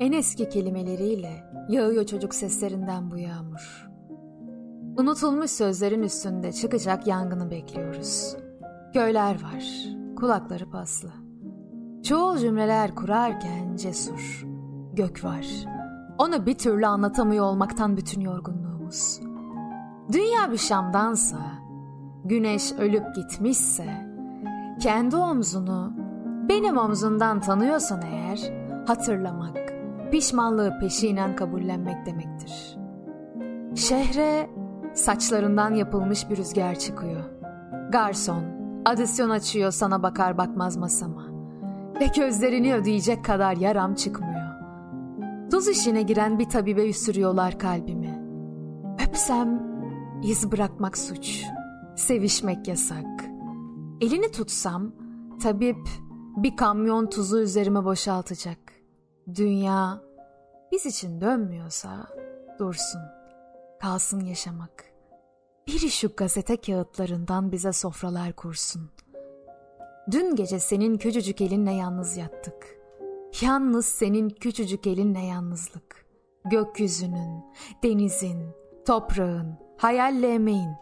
En eski kelimeleriyle yağıyor çocuk seslerinden bu yağmur. Unutulmuş sözlerin üstünde çıkacak yangını bekliyoruz. Köyler var, kulakları paslı. Çoğul cümleler kurarken cesur. Gök var. Onu bir türlü anlatamıyor olmaktan bütün yorgunluğumuz. Dünya bir şamdansa, güneş ölüp gitmişse, kendi omzunu benim omzundan tanıyorsan eğer, hatırlamak, pişmanlığı peşinen kabullenmek demektir. Şehre saçlarından yapılmış bir rüzgar çıkıyor. Garson, adisyon açıyor sana bakar bakmaz masama. Ve gözlerini ödeyecek kadar yaram çıkmıyor. Tuz işine giren bir tabibe üstürüyorlar kalbimi. Öpsem iz bırakmak suç, sevişmek yasak. Elini tutsam tabip bir kamyon tuzu üzerime boşaltacak. Dünya biz için dönmüyorsa dursun, kalsın yaşamak. Biri şu gazete kağıtlarından bize sofralar kursun. Dün gece senin küçücük elinle yalnız yattık. Yalnız senin küçücük elinle yalnızlık. Gökyüzünün, denizin, toprağın, hayalle emeğin,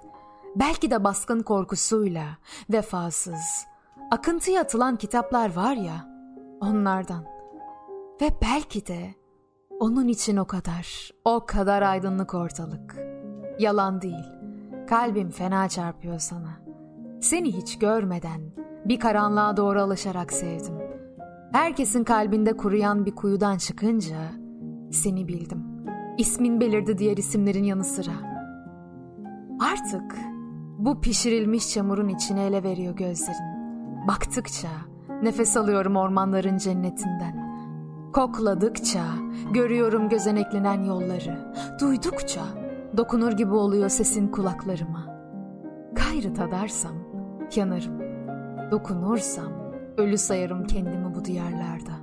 belki de baskın korkusuyla, vefasız, akıntıya atılan kitaplar var ya, onlardan. Ve belki de onun için o kadar, o kadar aydınlık ortalık. Yalan değil, kalbim fena çarpıyor sana. Seni hiç görmeden bir karanlığa doğru alışarak sevdim. Herkesin kalbinde kuruyan bir kuyudan çıkınca seni bildim. İsmin belirdi diğer isimlerin yanı sıra. Artık bu pişirilmiş çamurun içine ele veriyor gözlerin. Baktıkça nefes alıyorum ormanların cennetinden. Kokladıkça görüyorum gözeneklenen yolları. Duydukça dokunur gibi oluyor sesin kulaklarıma. Gayrı tadarsam yanarım. Dokunursam ölü sayarım kendimi bu diyarlarda.